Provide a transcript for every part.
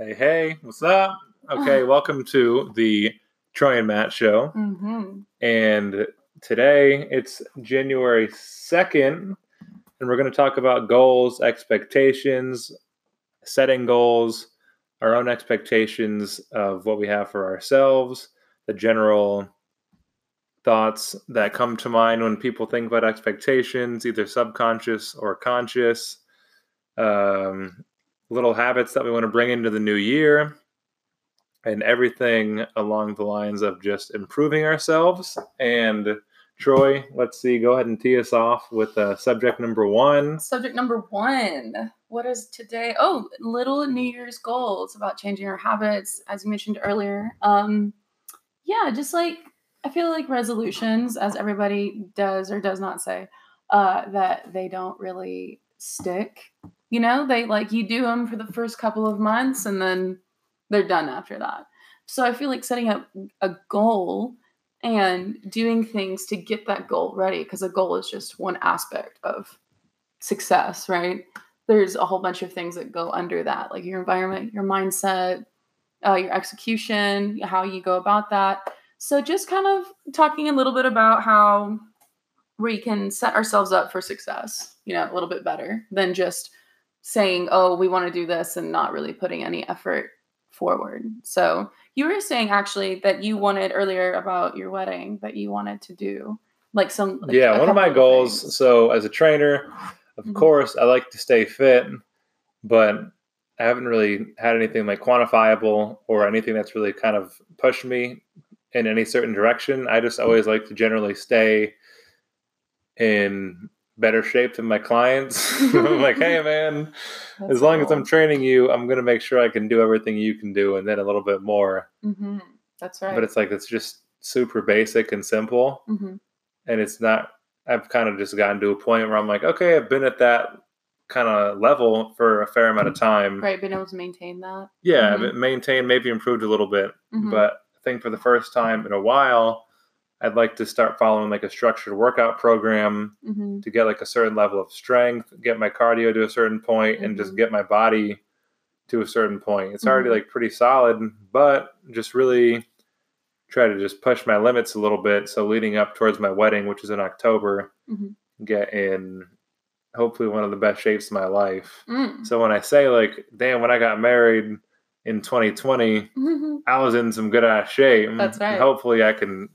Hey, hey, what's up? Okay, welcome to the Troy and Matt show. Mm-hmm. And today it's January 2nd, and we're going to talk about goals, expectations, setting goals, our own expectations of what we have for ourselves, the general thoughts that come to mind when people think about expectations, either subconscious or conscious, um, little habits that we want to bring into the new year, and everything along the lines of just improving ourselves. And Troy, let's see, go ahead and tee us off with uh, subject number one. Subject number one. What is today? Oh, little New Year's goals about changing our habits, as you mentioned earlier. Um, yeah, just like I feel like resolutions, as everybody does or does not say, uh, that they don't really stick. You know, they like you do them for the first couple of months and then they're done after that. So I feel like setting up a goal and doing things to get that goal ready because a goal is just one aspect of success, right? There's a whole bunch of things that go under that, like your environment, your mindset, uh, your execution, how you go about that. So just kind of talking a little bit about how we can set ourselves up for success, you know, a little bit better than just saying, "Oh, we want to do this," and not really putting any effort forward. So you were saying actually that you wanted earlier about your wedding that you wanted to do like some like yeah, one of my goals. things. So, as a trainer, of Mhm. course, I like to stay fit, but I haven't really had anything like quantifiable or anything that's really kind of pushed me in any certain direction. I just always like to generally stay in better shape than my clients. I'm like, hey, man, That's as long as. I'm training you, I'm going to make sure I can do everything you can do and then a little bit more. Mhm. That's right. But it's like, it's just super basic and simple. hmm and it's not i've kind of just gotten to a point where i'm like okay i've been at that kind of level for a fair amount of time right, been able to maintain that. yeah Mhm. I've maybe improved a little bit Mhm. but i think for the first time in a while i'd like to start following like a structured workout program Mhm. to get like a certain level of strength get my cardio to a certain point and just Mhm. get my body to a certain point it's already Mhm. like pretty solid but just really try to just push my limits a little bit so leading up towards my wedding which is in october Mhm. get in hopefully one of the best shapes of my life Mm. so when i say like damn when i got married in 2020 Mhm. i was in some good ass shape That's And right. hopefully i can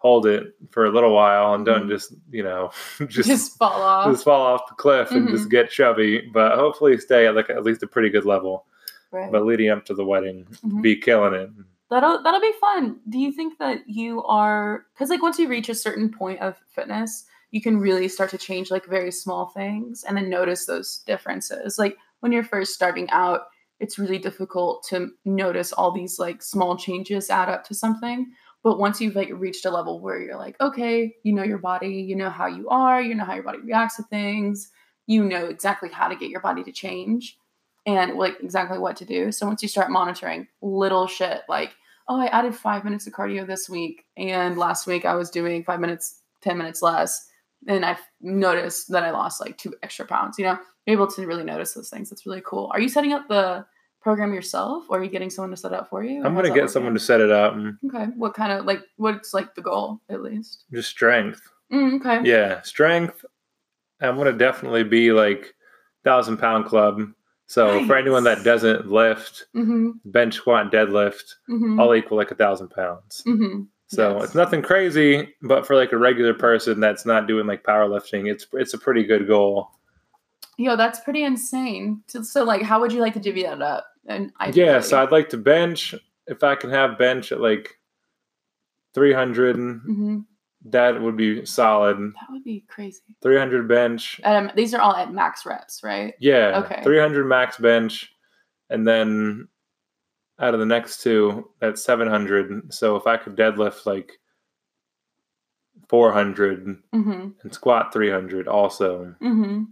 hold it for a little while and don't Mhm. just you know just Just, fall off. just fall off the cliff and Mhm. just get chubby but hopefully stay at like at least a pretty good level right. but leading up to the wedding Mhm. be killing it That'll that'll be fun. Do you think that you are because like once you reach a certain point of fitness, you can really start to change like very small things and then notice those differences. Like when you're first starting out, it's really difficult to notice all these like small changes add up to something. But once you've like reached a level where you're like, okay, you know your body, you know how you are, you know how your body reacts to things, you know exactly how to get your body to change and like exactly what to do. So once you start monitoring little shit like oh, I added five minutes of cardio this week, and last week I was doing five minutes, 10 minutes less. And I've noticed that I lost like two extra pounds. You know, you're able to really notice those things. That's really cool. Are you setting up the program yourself, or are you getting someone to set it up for you? i'm gonna get someone to set it up Okay. What kind of like, what's like the goal at least? just strength Mm, okay. Yeah, strength. I'm gonna definitely be like thousand pound club. So for anyone that doesn't lift, Mm-hmm. bench squat, deadlift, Mm-hmm. all equal like a thousand pounds. mm-hmm. So Yes. it's nothing crazy, but for like a regular person that's not doing like powerlifting, it's it's a pretty good goal. Yo, that's pretty insane. So, so, like, how would you like to divvy that up? And I Yeah, so I'd like to bench if I can have bench at like 300, hmm that would be solid. that would be crazy. 300 bench, Um, these are all at max reps, right? Yeah. Okay. 300 max bench. And then out of the next two, that's 700. So if I could deadlift like 400 Mm-hmm. and squat 300 also, Mm-hmm.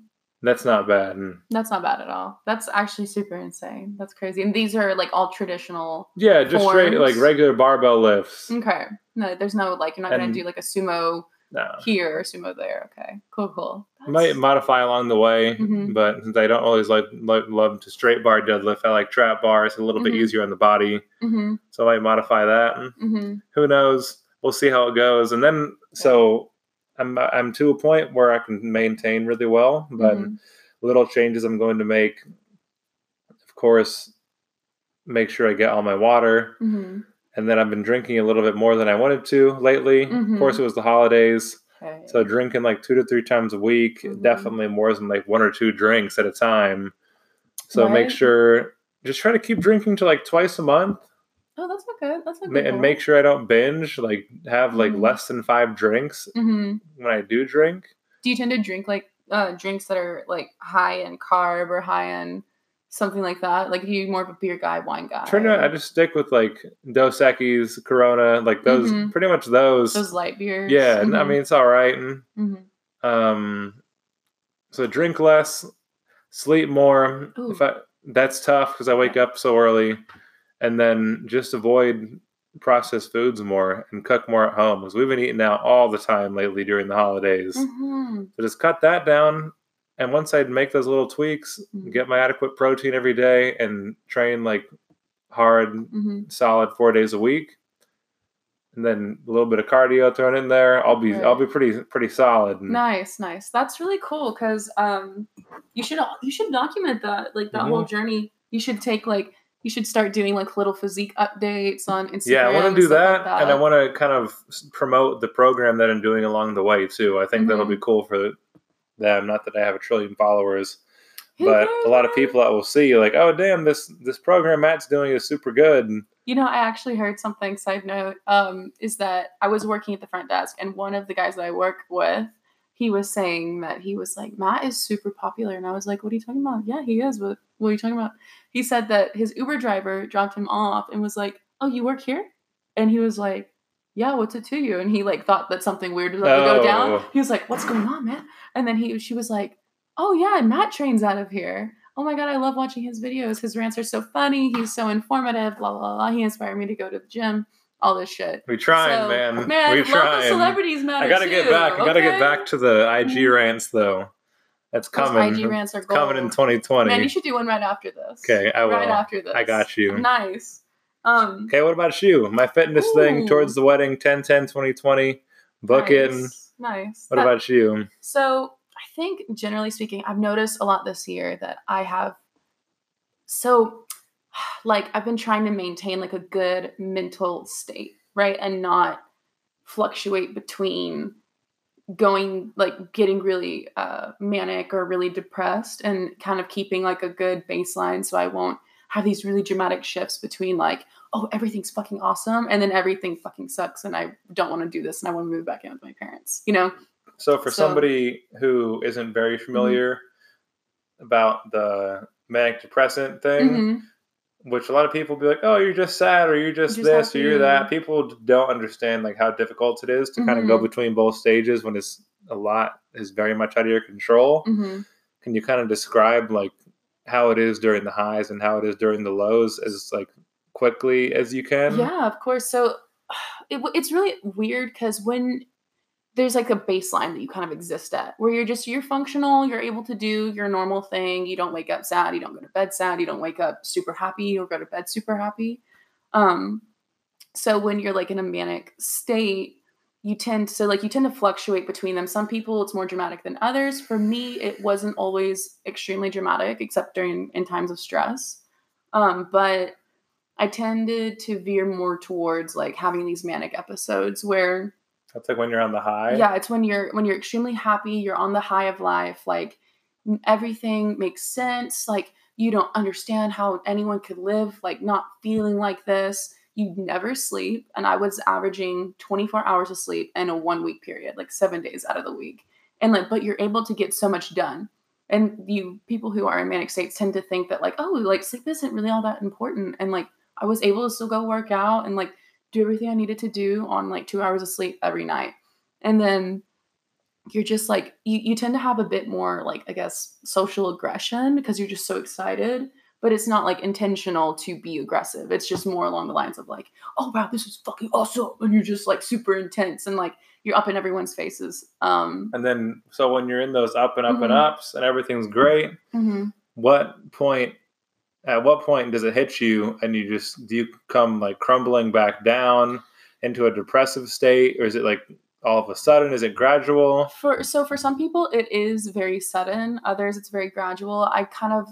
That's not bad. That's not bad at all. That's actually super insane. That's crazy. And these are like all traditional. yeah, just straight like regular barbell lifts. Okay. No, there's no like you're not gonna do like a sumo No. here or sumo there. Okay, cool, cool. I might modify along the way, Mhm. but since I don't always like, like love to straight bar deadlift, I like trap bar. It's a little bit Mhm. easier on the body, hmm so I might modify that. And hmm who knows? We'll see how it goes. And then so I'm I'm to a point where I can maintain really well, but Mhm. little changes I'm going to make. Of course, make sure I get all my water, hmm and then I've been drinking a little bit more than I wanted to lately. Mhm. Of course, it was the holidays. Okay. So drinking like two to three times a week, Mhm. definitely more than like one or two drinks at a time. So make sure just try to keep drinking to like twice a month oh, that's not good. That's not good. and make sure I don't binge, like have like Mhm. less than five drinks hmm when I do drink. Do you tend to drink like uh, drinks that are like high in carb or high in something like that? Like, are you more of a beer guy, wine guy? Turn out I just stick with like Dos Equis, Corona, like those Mhm. pretty much those. those light beers. yeah, and I mean it's all right. And hmm um so drink less, sleep more. Ooh. If I that's tough because I wake up so early, and then just avoid processed foods more and cook more at home because we've been eating out all the time lately during the holidays. hmm So just cut that down. And once I'd make those little tweaks, Mhm. get my adequate protein every day, and train like hard, hmm solid four days a week, and then a little bit of cardio thrown in there, I'll be I'll be pretty pretty solid. Nice, nice. That's really cool because um, you should you should document that like that Mhm. whole journey. You should take like you should start doing like little physique updates on Instagram. Yeah, I want to do that, like and I want to kind of promote the program that I'm doing along the way too. I think that'll Mhm. be cool for them. Not that I have a trillion followers, but a lot of people that will see like, oh damn, this this program Matt's doing is super good. You know, I actually heard something. Side note, um, is that I was working at the front desk, and one of the guys that I work with, he was saying that he was like, Matt is super popular, and I was like, what are you talking about? Yeah, he is. What What are you talking about? He said that his Uber driver dropped him off and was like, oh, you work here? And he was like, yeah, what's it to you? And he like thought that something weird was about to go oh. down. Oh. He was like, what's going on, man? And then he, she was like, oh yeah, Matt trains out of here. Oh my god, I love watching his videos. His rants are so funny. He's so informative. Blah blah blah. He inspired me to go to the gym. All this shit. We trying, So, man. Man, we local trying. celebrities matter. I gotta get too, back. I gotta get back to the IG Mhm. rants though. That's Those coming. IG rants are It's coming in 2020. Man, you should do one right after this. okay, I will. Right after this. I got you. Nice. Um. Okay, what about you? My fitness thing towards the wedding 10 10 2020. Book it. nice. Nice. What That- about you? So I think generally speaking, I've noticed a lot this year that I have so like I've been trying to maintain like a good mental state, right? And not fluctuate between going like getting really uh manic or really depressed and kind of keeping like a good baseline so I won't have these really dramatic shifts between like oh everything's fucking awesome and then everything fucking sucks and I don't want to do this and I want to move back in with my parents. You know? So, for So- Mm-hmm. somebody who isn't very familiar about the manic depressant thing, Mhm. Which a lot of people be like, "Oh, you're just sad, or you're just, Just this, or you're that." People don't understand like how difficult it is to kind of go between both stages when it's a lot is very much out of your control. Mhm. Can you kind of describe like how it is during the highs and how it is during the lows as like quickly as you can? Yeah, of course. So it, it's really weird because when there's like a baseline that you kind of exist at where you're just you're functional you're able to do your normal thing you don't wake up sad you don't go to bed sad you don't wake up super happy or go to bed super happy. Um so when you're like in a manic state you tend to like you tend to fluctuate between them. Some people it's more dramatic than others. For me it wasn't always extremely dramatic except during in times of stress. Um but i tended to veer more towards like having these manic episodes where That's like when you're on the high. yeah it's when you're when you're extremely happy you're on the high of life like everything makes sense like you don't understand how anyone could live like not feeling like this. You never sleep and i was averaging 24 hours of sleep in a one week period like seven days out of the week. And like but you're able to get so much done. And you people who are in manic states tend to think that like oh like sleep isn't really all that important. And like i was able to still go work out and like do everything i needed to do on like two hours of sleep every night and then you're just like you, you tend to have a bit more like i guess social aggression because you're just so excited but it's not like intentional to be aggressive it's just more along the lines of like oh wow this is fucking awesome and you're just like super intense and like you're up in everyone's faces. Um, And then, so when you're in those up and up and Mhm. ups and everything's great, mhm. what point, at what point does it hit you and you just, do you come like crumbling back down into a depressive state? Or is it like all of a sudden? Is it gradual? For so for some people it is very sudden. Others it's very gradual. I kind of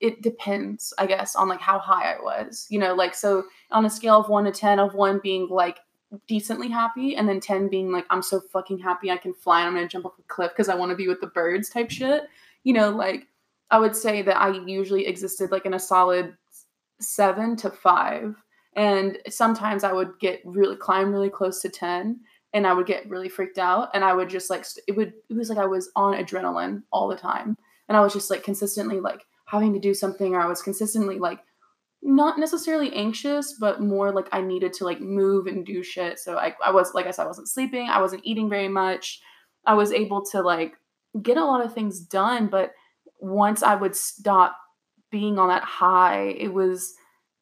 it depends, I guess, on like how high I was. You know, like so on a scale of one to ten, of one being like decently happy, and then ten being like I'm so fucking happy I can fly and I'm gonna jump off a cliff because I want to be with the birds type shit. You know, like I would say that I usually existed like in a solid seven to five. And sometimes I would get really climb really close to 10 and I would get really freaked out and I would just like it would it was like I was on adrenaline all the time and I was just like consistently like having to do something or I was consistently like not necessarily anxious but more like I needed to like move and do shit so I I was like I said I wasn't sleeping I wasn't eating very much I was able to like get a lot of things done but once I would stop being on that high it was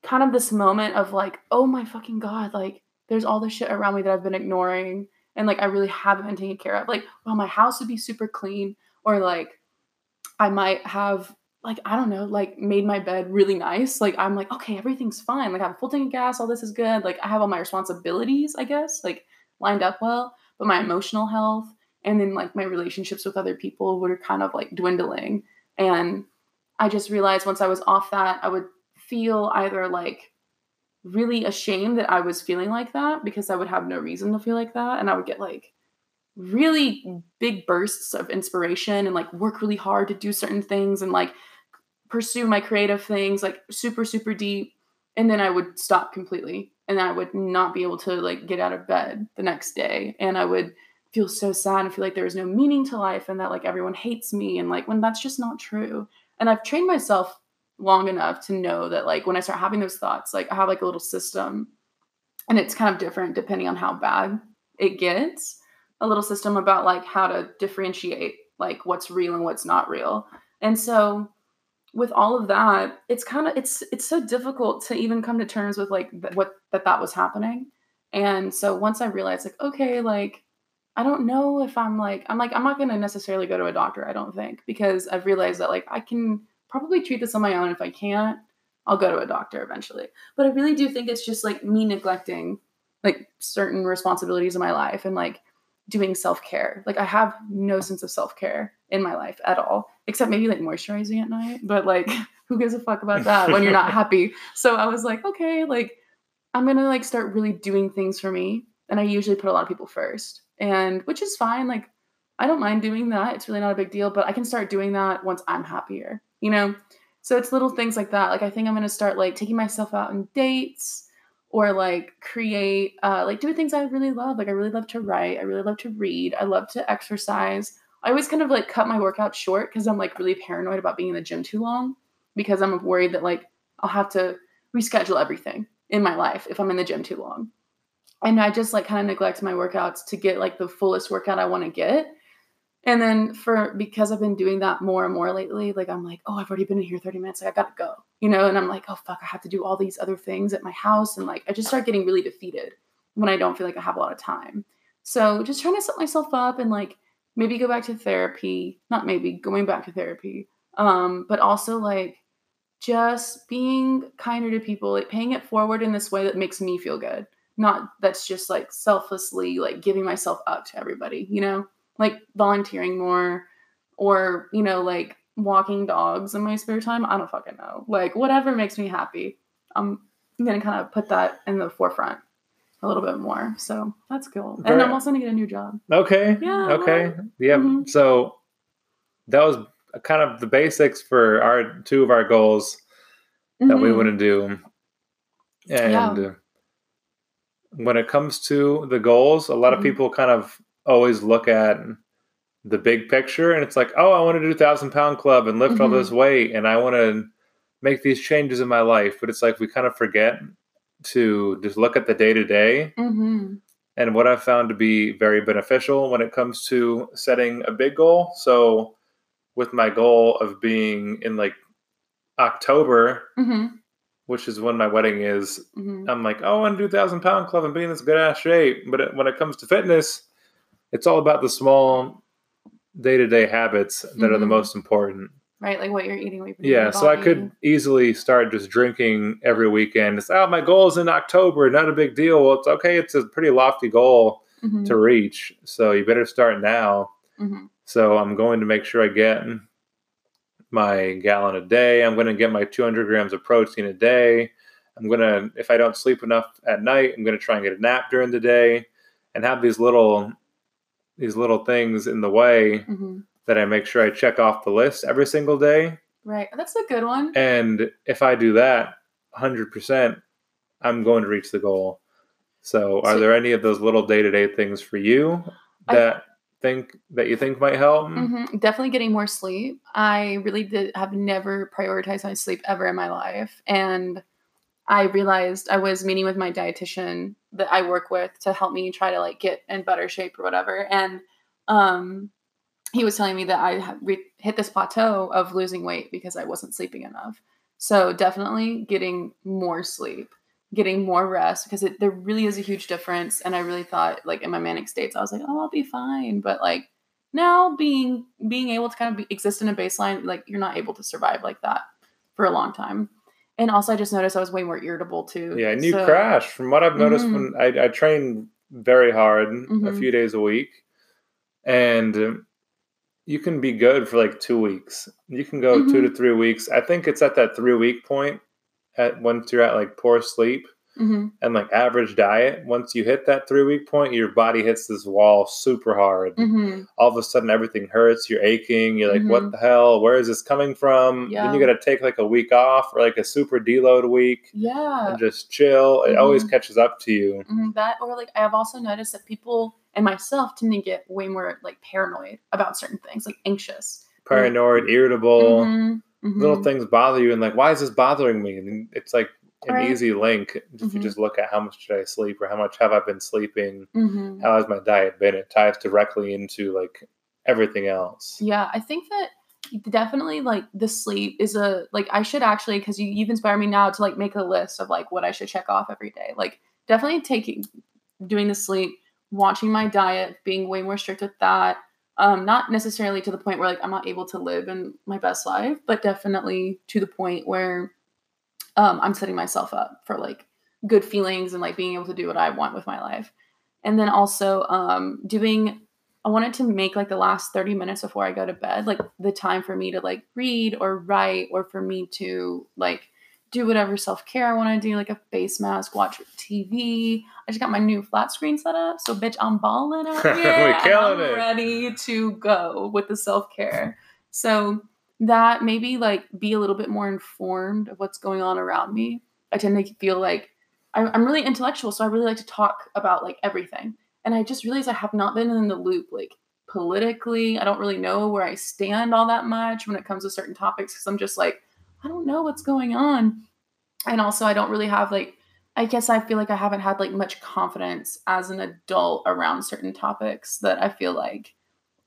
kind of this moment of like oh my fucking god like there's all this shit around me that I've been ignoring and like I really haven't been taking care of. Like, well, my house would be super clean, or like I might have like I don't know, like made my bed really nice. Like I'm like, okay, everything's fine. Like I have full tank of gas, all this is good. Like I have all my responsibilities, I guess, like lined up well. But my emotional health and then like my relationships with other people were kind of like dwindling. And I just realized once I was off that, I would feel either like really ashamed that I was feeling like that because I would have no reason to feel like that. And I would get like really big bursts of inspiration and like work really hard to do certain things and like pursue my creative things like super, super deep. And then I would stop completely and I would not be able to like get out of bed the next day. And I would feel so sad and feel like there is no meaning to life and that like everyone hates me. And like when that's just not true. And I've trained myself long enough to know that like when I start having those thoughts, like I have like a little system and it's kind of different depending on how bad it gets. A little system about like how to differentiate like what's real and what's not real. And so with all of that, it's kind of it's it's so difficult to even come to terms with like th- what that that was happening. And so once I realized like okay, like I don't know if I'm like I'm like I'm not going to necessarily go to a doctor, I don't think, because I've realized that like I can probably treat this on my own if I can't I'll go to a doctor eventually. But I really do think it's just like me neglecting like certain responsibilities in my life and like doing self-care. Like I have no sense of self-care in my life at all, except maybe like moisturizing at night, but like who gives a fuck about that when you're not happy? So I was like, okay, like I'm going to like start really doing things for me, and I usually put a lot of people first. And which is fine, like I don't mind doing that. It's really not a big deal, but I can start doing that once I'm happier, you know? So it's little things like that. Like I think I'm gonna start like taking myself out on dates or like create uh like do things I really love. Like I really love to write, I really love to read, I love to exercise. I always kind of like cut my workout short because I'm like really paranoid about being in the gym too long because I'm worried that like I'll have to reschedule everything in my life if I'm in the gym too long. And I just like kind of neglect my workouts to get like the fullest workout I want to get. And then for because I've been doing that more and more lately, like I'm like, oh, I've already been in here 30 minutes. Like I gotta go. You know, and I'm like, oh fuck, I have to do all these other things at my house. And like I just start getting really defeated when I don't feel like I have a lot of time. So just trying to set myself up and like maybe go back to therapy. Not maybe going back to therapy. Um, but also like just being kinder to people, like paying it forward in this way that makes me feel good. Not that's just like selflessly like giving myself up to everybody, you know? Like volunteering more or, you know, like walking dogs in my spare time. I don't fucking know. Like whatever makes me happy. I'm gonna kind of put that in the forefront a little bit more. So that's cool. And I'm also gonna get a new job. Okay. Yeah, Okay. Yeah. Mhm. So that was kind of the basics for our two of our goals that we Mhm. want to do. And when it comes to the goals, a lot of Mhm. people kind of always look at the big picture and it's like, oh, I want to do thousand pound club and lift all Mhm. this weight and I want to make these changes in my life. But it's like we kind of forget to just look at the day to day. Mhm. And what I've found to be very beneficial when it comes to setting a big goal. So, with my goal of being in like October, Mhm. Which is when my wedding is, Mhm. I'm like, oh, I want to do thousand pound club and be in this good ass shape. But it, when it comes to fitness, it's all about the small day to day habits that are the Mhm. most important. Right, like what you're eating. What you're Yeah, so I could easily start just drinking every weekend. It's oh, my goal is in October, not a big deal. Well, it's okay. It's a pretty lofty goal Mhm, to reach, so you better start now. mhm. So I'm going to make sure I get my gallon a day. I'm going to get my 200 grams of protein a day. I'm going to, if I don't sleep enough at night, I'm going to try and get a nap during the day, and have these little these little things in the way Mhm. that I make sure I check off the list every single day. Right, that's a good one. And if I do that 100%, I'm going to reach the goal. So, are So- there any of those little day to day things for you I- that think that you think might help? hmm Definitely getting more sleep. I really did have never prioritized my sleep ever in my life. And I realized I was meeting with my dietitian that I work with to help me try to like get in better shape or whatever. And um, he was telling me that I re- hit this plateau of losing weight because I wasn't sleeping enough. So definitely getting more sleep, getting more rest because it, there really is a huge difference. And I really thought like in my manic states, I was like, oh, I'll be fine. But like now being being able to kind of be, exist in a baseline, like you're not able to survive like that for a long time. And also, I just noticed I was way more irritable too. Yeah, and you So- crash. From what I've noticed, Mhm. when I, I train very hard, a Mhm. few days a week, and um, you can be good for like two weeks. You can go two Mm-hmm. to three weeks. I think it's at that three week point at once you're at like poor sleep Mhm. and like average diet. Once you hit that three week point, your body hits this wall super hard. Mhm. All of a sudden, everything hurts. You're aching. You're like, Mhm. what the hell? Where is this coming from? Then you got to take like a week off or like a super deload week Yeah. and just chill. It always Mhm. catches up to you. Mhm, that or like I've also noticed that people and myself tend to get way more like paranoid about certain things, like anxious. Paranoid, irritable, Mhm, mhm. little things bother you, and like, why is this bothering me? And it's like an Right. easy link if you Mhm. just look at how much did I sleep or how much have I been sleeping, Mhm. how has my diet been. It ties directly into like everything else. Yeah, I think that definitely like the sleep is a like I should actually because you you've inspired me now to like make a list of like what I should check off every day. Like definitely taking doing the sleep, watching my diet, being way more strict with that. Um, not necessarily to the point where like I'm not able to live in my best life, but definitely to the point where um, I'm setting myself up for like good feelings and like being able to do what I want with my life. And then also um, doing I wanted to make like the last 30 minutes before I go to bed, like the time for me to like read or write or for me to like do whatever self care I want to do, like a face mask, watch TV. I just got my new flat screen set up. So, bitch, I'm balling out here. I'm it. ready to go with the self care. So, that maybe like be a little bit more informed of what's going on around me. I tend to feel like I'm really intellectual, so I really like to talk about like everything and I just realized I have not been in the loop like politically. I don't really know where I stand all that much when it comes to certain topics because I'm just like, I don't know what's going on. And also, I don't really have like, I guess I feel like I haven't had like much confidence as an adult around certain topics that I feel like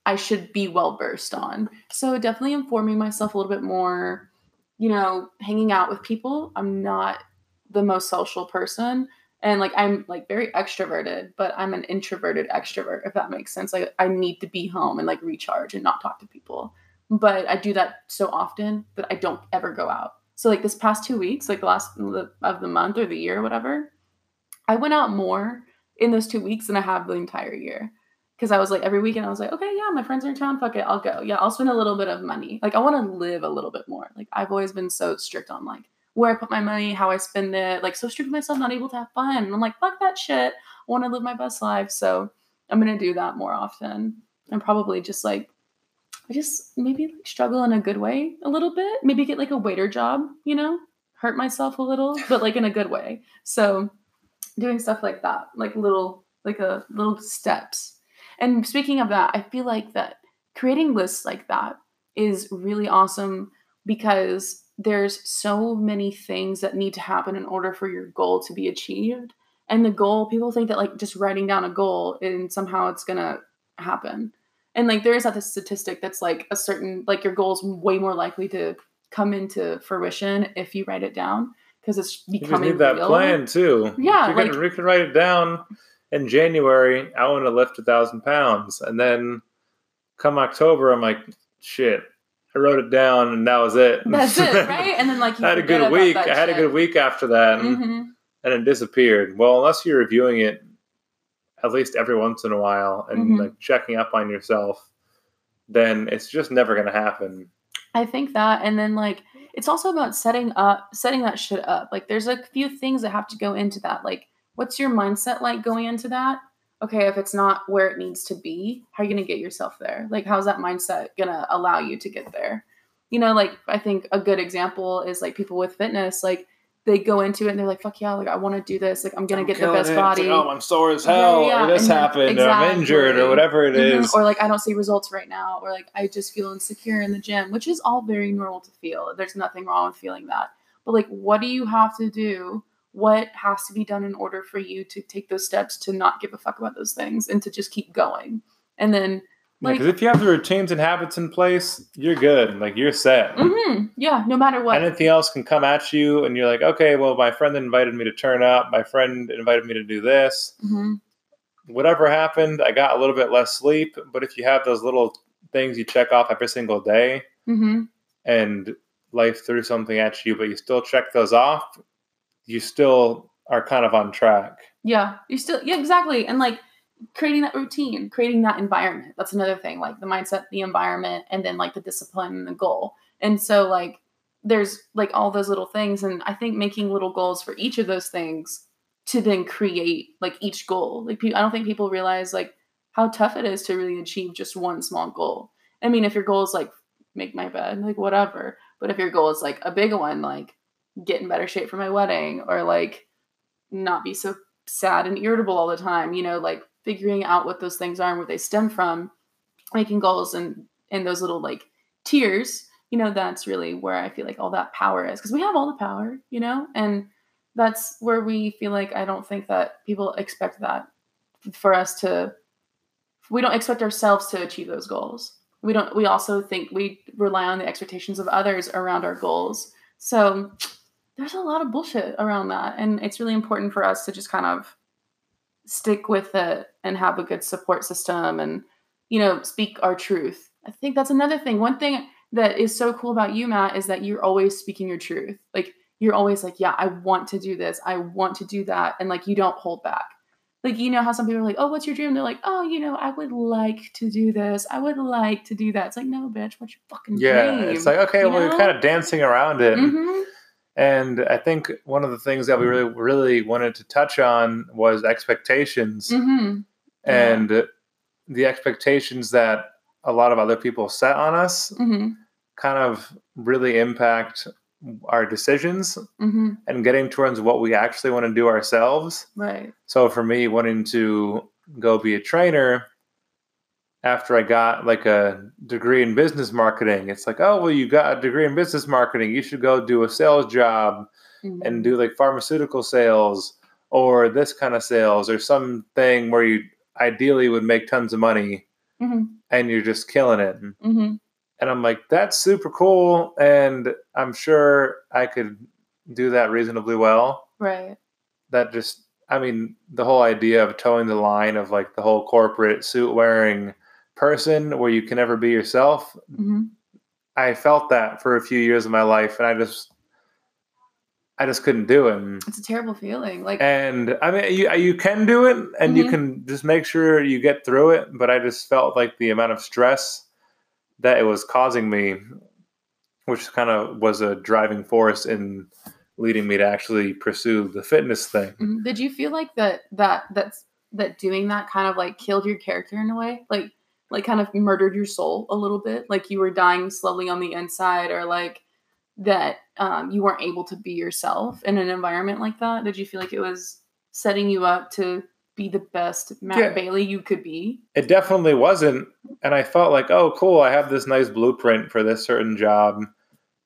I should be well versed on. So, definitely informing myself a little bit more, you know, hanging out with people. I'm not the most social person and like i'm like very extroverted but i'm an introverted extrovert if that makes sense like i need to be home and like recharge and not talk to people but i do that so often that i don't ever go out so like this past two weeks like the last of the month or the year or whatever i went out more in those two weeks than i have the entire year because i was like every weekend i was like okay yeah my friends are in town fuck it i'll go yeah i'll spend a little bit of money like i want to live a little bit more like i've always been so strict on like where I put my money, how I spend it, like so strict with myself, not able to have fun. And I'm like, fuck that shit. I want to live my best life. So I'm gonna do that more often. And probably just like I just maybe like struggle in a good way a little bit. Maybe get like a waiter job, you know, hurt myself a little, but like in a good way. So doing stuff like that, like little like a little steps. And speaking of that, I feel like that creating lists like that is really awesome because there's so many things that need to happen in order for your goal to be achieved. And the goal, people think that like just writing down a goal and somehow it's gonna happen. And like there is that statistic that's like a certain like your goal is way more likely to come into fruition if you write it down because it's You becoming need that real. plan too. Yeah, you can, like- you can write it down. in January, I want to lift a thousand pounds. And then come October, I'm like, shit. I wrote it down and that was it. That's it, right? And then like you I had a good week. I had a good week after that and, Mhm. and it disappeared. Well, unless you're reviewing it at least every once in a while and Mhm. like checking up on yourself, then it's just never going to happen. I think that, and then like it's also about setting up, setting that shit up. Like there's a few things that have to go into that. Like, what's your mindset like going into that? Okay, if it's not where it needs to be, how are you gonna get yourself there? Like, how's that mindset gonna allow you to get there? You know, like I think a good example is like people with fitness, like they go into it and they're like, "Fuck yeah, like I want to do this. Like I'm gonna I'm get the best it. It's like, body." oh, I'm sore as hell, yeah, or this and then- happened, or I'm injured, or whatever it Mhm. is. Or like I don't see results right now, or like I just feel insecure in the gym, which is all very normal to feel. There's nothing wrong with feeling that. But like what do you have to do? What has to be done in order for you to take those steps to not give a fuck about those things and to just keep going? And then like Because if you have the routines and habits in place, you're good. Like you're set. hmm yeah, no matter what. Anything else can come at you, and you're like, okay, well, my friend invited me to turn up. My friend invited me to do this. hmm Whatever happened, I got a little bit less sleep. But if you have those little things you check off every single day, hmm and life threw something at you, but you still check those off, you still are kind of on track. Yeah, you still yeah exactly, and like creating that routine, creating that environment. That's another thing, like the mindset, the environment, and then like the discipline and the goal. And so like there's like all those little things, and I think making little goals for each of those things to then create like each goal. Like I don't think people realize like how tough it is to really achieve just one small goal. I mean, if your goal is like make my bed, like whatever, but if your goal is like a big one, like get in better shape for my wedding, or like not be so sad and irritable all the time you know like figuring out what those things are and where they stem from making goals and in those little like tiers you know that's really where i feel like all that power is because we have all the power you know? And that's where we feel like i don't think that people expect that for us to we don't expect ourselves to achieve those goals. We don't we also think we rely on the expectations of others around our goals. So there's a lot of bullshit around that and it's really important for us to just kind of stick with it and have a good support system and you know speak our truth. I think that's another thing. One thing that is so cool about you matt is that you're always speaking your truth. Like you're always like yeah i want to do this. I want to do that. And like you don't hold back. Like you know how some people are like oh what's your dream? They're like oh you know i would like to do this. I would like to do that. It's like no bitch. What's your fucking Yeah, dream? it's like okay, you well, know? you're kind of dancing around it, Mhm. And I think one of the things that we really, really wanted to touch on was expectations, Mhm. Yeah. and the expectations that a lot of other people set on us Mhm. kind of really impact our decisions Mhm. and getting towards what we actually want to do ourselves. Right. So for me, wanting to go be a trainer after I got like a degree in business marketing, it's like, oh, well, you got a degree in business marketing. You should go do a sales job Mhm. and do like pharmaceutical sales or this kind of sales or something where you ideally would make tons of money Mhm. and you're just killing it. Mhm. And I'm like, that's super cool. And I'm sure I could do that reasonably well. Right. That just, I mean, the whole idea of toeing the line of like the whole corporate suit wearing person where you can never be yourself. Mhm. I felt that for a few years of my life and I just, I just couldn't do it. It's a terrible feeling. Like And I mean, you, you can do it and you Mhm. can just make sure you get through it. But I just felt like the amount of stress that it was causing me, which kind of was a driving force in leading me to actually pursue the fitness thing. Mhm. did you feel like that that that's that doing that kind of like killed your character in a way? Like like kind of murdered your soul a little bit? Like you were dying slowly on the inside or like that um, you weren't able to be yourself in an environment like that? Did you feel like it was setting you up to be the best Matt Yeah. Bailey you could be? It definitely wasn't. And I felt like, oh, cool, I have this nice blueprint for this certain job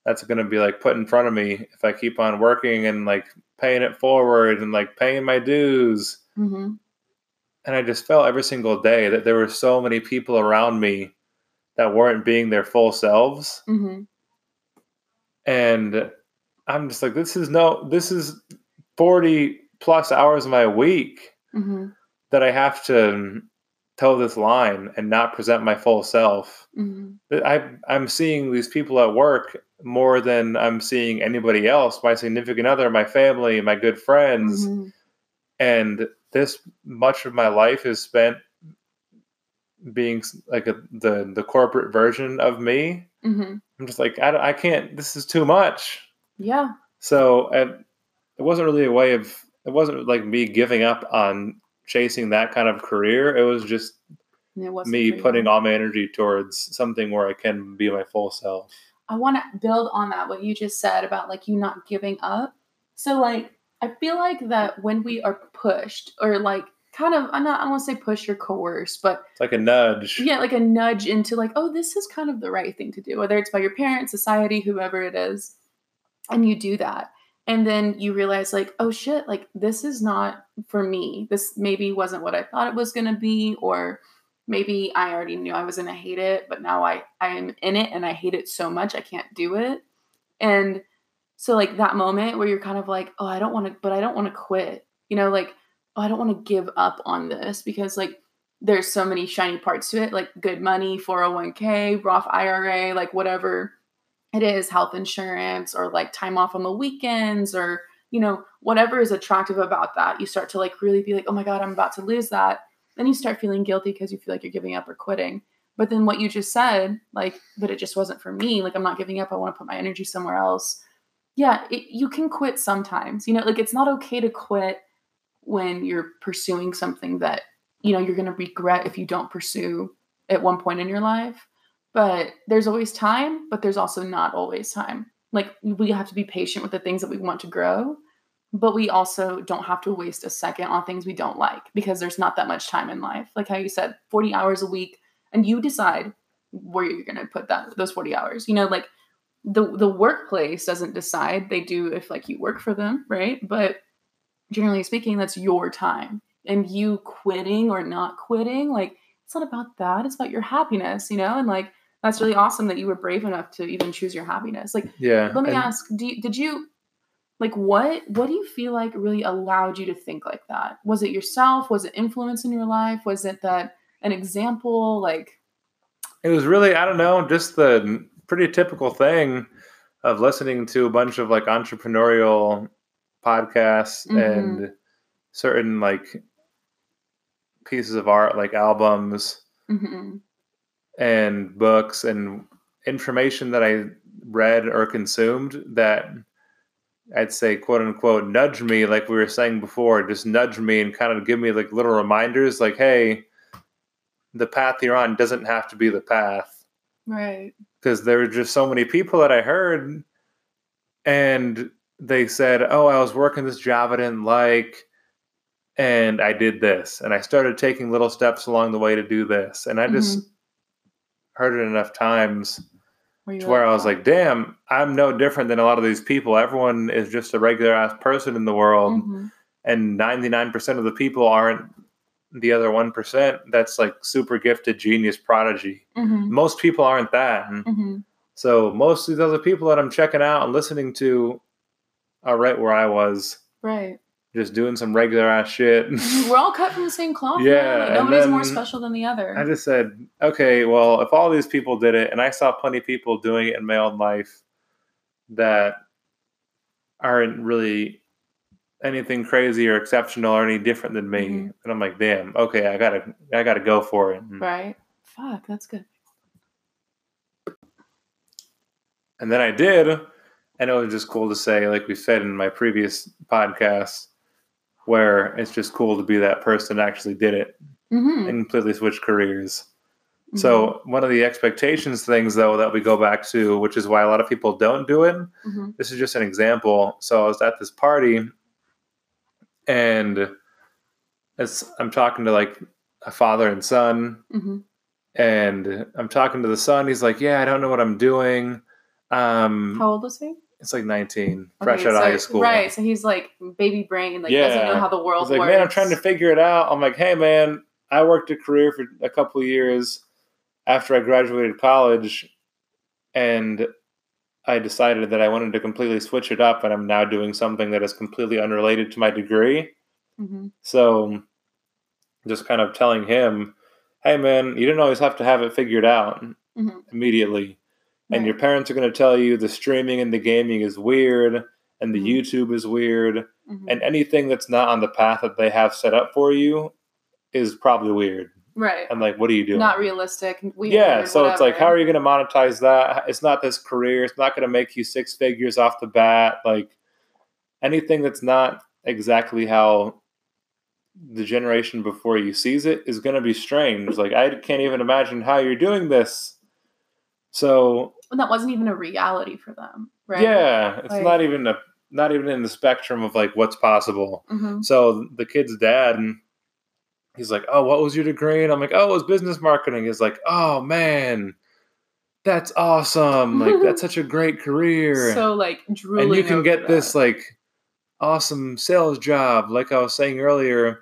that's going to be like put in front of me if I keep on working and like paying it forward and like paying my dues. Mm-hmm. And I just felt every single day that there were so many people around me that weren't being their full selves, Mm-hmm. and I'm just like, this is no, this is forty plus hours of my week. Mm-hmm. that I have to toe this line and not present my full self. Mhm. I I'm seeing these people at work more than I'm seeing anybody else, my significant other, my family, my good friends. Mhm. And this much of my life is spent being like a, the the corporate version of me. Mhm. I'm just like I, I can't. This is too much. Yeah. So and it wasn't really a way of. It wasn't like me giving up on chasing that kind of career. It was just it me putting all my energy towards something where I can be my full self. I want to build on that what you just said about like you not giving up. So like I feel like that when we are pushed or like kind of I'm not I don't want to say push or coerce, but It's like a nudge. yeah, like a nudge into like oh this is kind of the right thing to do, whether it's by your parents, society, whoever it is, and you do that. And then you realize like oh shit, like this is not for me. This maybe wasn't what I thought it was going to be or maybe I already knew I was going to hate it, but now I I am in it and I hate it so much I can't do it. And so like that moment where you're kind of like, "Oh, I don't want to but I don't want to quit." You know, like, "Oh, I don't want to give up on this because like there's so many shiny parts to it, like good money, 401k, Roth IRA, like whatever it is, health insurance or like time off on the weekends or you know, whatever is attractive about that. You start to like really be like, "Oh my god, I'm about to lose that." then you start feeling guilty because you feel like you're giving up or quitting. But then what you just said, like, but it just wasn't for me. Like, I'm not giving up. I want to put my energy somewhere else. Yeah, it, you can quit sometimes. You know, like, it's not okay to quit when you're pursuing something that, you know, you're going to regret if you don't pursue at one point in your life. But there's always time, but there's also not always time. Like, we have to be patient with the things that we want to grow but we also don't have to waste a second on things we don't like because there's not that much time in life. Like how you said, 40 hours a week, and you decide where you're going to put that those 40 hours. You know, like the the workplace doesn't decide; they do if like you work for them, right? But generally speaking, that's your time, and you quitting or not quitting, like it's not about that. It's about your happiness, you know, and like. That's really awesome that you were brave enough to even choose your happiness. Like, Yeah. let me and- ask do you, did you like what what do you feel like really allowed you to think like that was it yourself was it influence in your life was it that an example like It was really, I don't know, just the pretty typical thing of listening to a bunch of like entrepreneurial podcasts Mhm. and certain like pieces of art, like albums mhm, and books and information that I read or consumed that I'd say, quote unquote, nudge me, like we were saying before, just nudge me and kind of give me like little reminders, like, hey, the path you're on doesn't have to be the path. Right because there were just so many people that I heard, and they said, "Oh, I was working this job I didn't like, and I did this, and I started taking little steps along the way to do this," and I just heard it enough times to where I was like, "Damn, I'm no different than a lot of these people. Everyone is just a regular ass person in the world, Mhm, and 99% of the people aren't." The other 1% that's like super gifted genius prodigy. mhm, Most people aren't that. And mhm. so most of these other people that I'm checking out and listening to are right where I was, right just doing some regular ass shit. Mhm, we're all cut from the same cloth. Yeah, Like, nobody's more special than the other I just said, okay, well, if all these people did it, and I saw plenty of people doing it in my own life that aren't really anything crazy or exceptional or any different than me, Mhm. and I'm like, damn, okay, I gotta, I gotta go for it. And, right fuck that's good and then I did, and it was just cool to say, like we said in my previous podcast, where it's just cool to be that person that actually did it Mhm, and completely switched careers. mhm. So one of the expectations things though that we go back to, which is why a lot of people don't do it. Mhm, This is just an example. So I was at this party and it's I'm talking to like a father and son mhm, and I'm talking to the son. He's like, "Yeah, I don't know what I'm doing." Um how old was he it's like 19, fresh Okay, out of high school. right so he's like baby brain like doesn't know how the world He's like, works man, I'm trying to figure it out. I'm like, hey, man, I worked a career for a couple of years after I graduated college, and I decided that I wanted to completely switch it up, and I'm now doing something that is completely unrelated to my degree. Mhm, So just kind of telling him, "Hey, man, you didn't always have to have it figured out Mhm. immediately." And your parents are going to tell you the streaming and the gaming is weird, and the Mhm. YouTube is weird, Mhm. and anything that's not on the path that they have set up for you is probably weird. Right. And like, what are you doing? Not realistic. Weird, yeah, so it's like, how are you going to monetize that? It's not this career. It's not going to make you six figures off the bat. Like anything that's not exactly how the generation before you sees it is going to be strange. Like I can't even imagine how you're doing this. So And that wasn't even a reality for them, right? yeah, it's Like- not even a not even in the spectrum of like what's possible. hmm So the kid's dad, he's like, "Oh, what was your degree?" And I'm like, "Oh, it was business marketing." He's like, "Oh man, that's awesome! Like that's such a great career." So like drooling. and you can get this like awesome sales job, like I was saying earlier.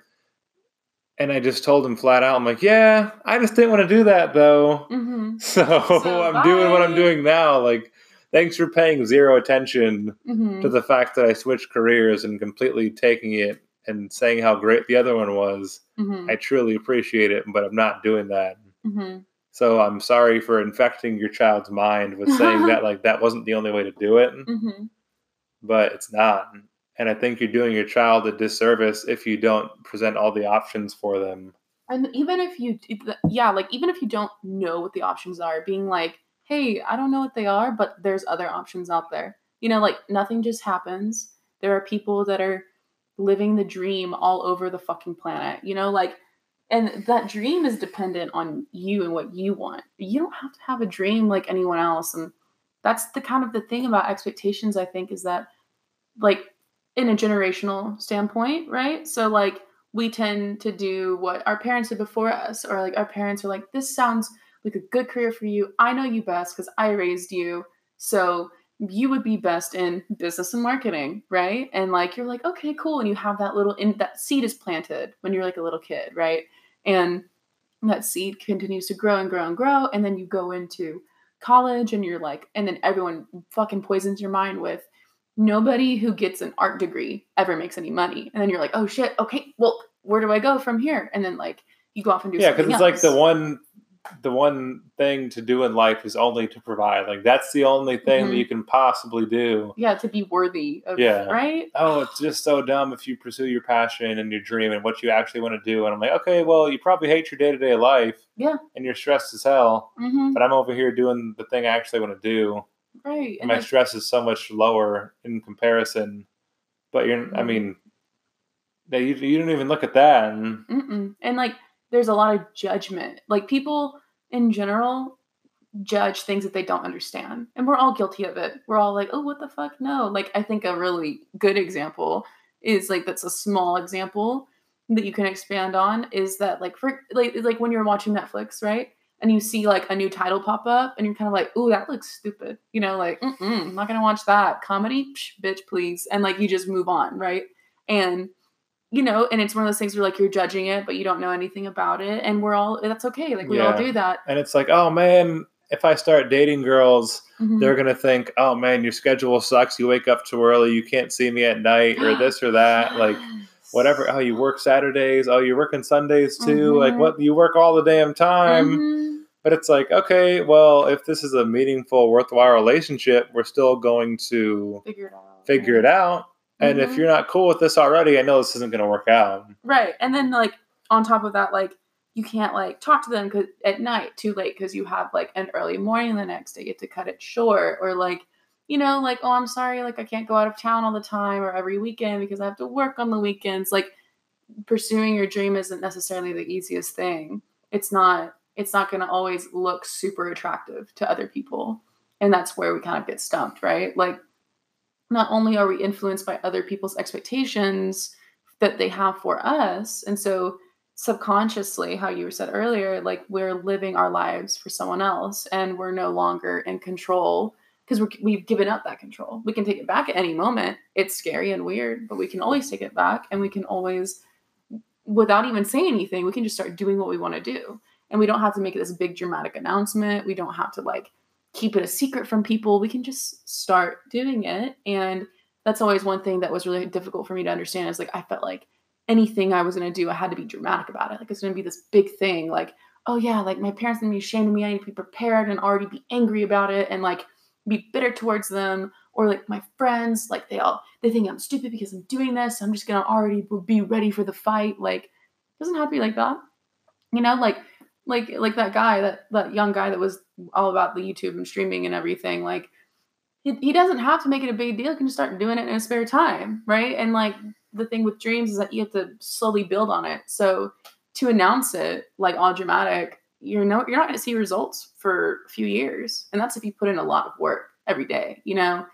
And I just told him flat out, I'm like, "Yeah, I just didn't want to do that though." Mhm. So, So, I'm doing what I'm doing now. Like, thanks for paying zero attention Mhm. to the fact that I switched careers and completely taking it and saying how great the other one was. Mhm. I truly appreciate it, but I'm not doing that. Mhm. So I'm sorry for infecting your child's mind with saying that like that wasn't the only way to do it, Mhm. but it's not. And I think you're doing your child a disservice if you don't present all the options for them. And even if you, yeah, like even if you don't know what the options are, being like, hey, I don't know what they are, but there's other options out there. You know, like nothing just happens. There are people that are living the dream all over the fucking planet, you know, like, and that dream is dependent on you and what you want. You don't have to have a dream like anyone else. And that's the kind of the thing about expectations, I think, is that like in a generational standpoint, right? So, like, we tend to do what our parents did before us, or like our parents are like, this sounds like a good career for you. I know you best because I raised you. So you would be best in business and marketing, right? And like you're like, okay, cool. And you have that little in that seed is planted when you're like a little kid, right? And that seed continues to grow and grow and grow. And then you go into college and you're like, and then everyone fucking poisons your mind with nobody who gets an art degree ever makes any money. And then you're like, oh shit, okay, well, where do I go from here? And then like you go off and do Yeah, because it's like the one the one thing to do in life is only to provide. Like that's the only thing that Mhm. you can possibly do. yeah to be worthy of Yeah. right oh, it's just so dumb if you pursue your passion and your dream and what you actually want to do. And I'm like, okay, well, you probably hate your day to day life. Yeah. And you're stressed as hell. mm-hmm. But I'm over here doing the thing I actually want to do. right And my stress is so much lower in comparison. But you're, I Mhm. mean, you, you don't even look at that. And and like there's a lot of judgment like people in general judge things that they don't understand. And we're all guilty of it. We're all like oh what the fuck? No. Like i think a really good example is like that's a small example that you can expand on is that like for like like when you're watching netflix right? And you see like a new title pop up and you're kind of like oh that looks stupid. You know like Mm-mm, i'm not gonna watch that. Comedy? Psh, bitch please. And like you just move on right? And you know and it's one of those things where like you're judging it but you don't know anything about it and we're all that's okay like we all do that and it's like, oh man, if I start dating girls, Mhm. they're gonna think, oh man, your schedule sucks. You wake up too early. You can't see me at night, or this or that. Like whatever. Oh, you work Saturdays. Oh, you're working Sundays too. Like Mhm. what? You work all the damn time. Mhm. But it's like, okay, well, if this is a meaningful, worthwhile relationship, we're still going to figure it out figure it out. And if Mhm. you're not cool with this already, I know this isn't going to work out. right and then like on top of that like you can't like talk to them cause, at night too late because you have like an early morning the next day you have to cut it short or like you know like oh i'm sorry like i can't go out of town all the time or every weekend because i have to work on the weekends like pursuing your dream isn't necessarily the easiest thing it's not it's not going to always look super attractive to other people and that's where we kind of get stumped right like not only are we influenced by other people's expectations that they have for us and so subconsciously how you said earlier like we're living our lives for someone else and we're no longer in control because we've given up that control. We can take it back at any moment. It's scary and weird but we can always take it back and we can always without even saying anything we can just start doing what we want to do. And we don't have to make this big dramatic announcement. We don't have to like keep it a secret from people we can just start doing it and that's always one thing that was really difficult for me to understand is like i felt like anything I was gonna do, I had to be dramatic about it. Like it's gonna be this big thing. Like, oh yeah, like my parents gonna be ashamed of me. I need to be prepared and already be angry about it and like be bitter towards them. Or like my friends, like they all they think I'm stupid because I'm doing this. I'm just gonna already be ready for the fight. Like, doesn't have to be like that. You know, like like like that guy, that that young guy that was all about the YouTube and streaming and everything. Like he, he doesn't have to make it a big deal. He can just start doing it in his spare time, right? And like the thing with dreams is that you have to slowly build on it. So to announce it like all dramatic, you're no you're not going to see results for a few years, and that's if you put in a lot of work every day, you know.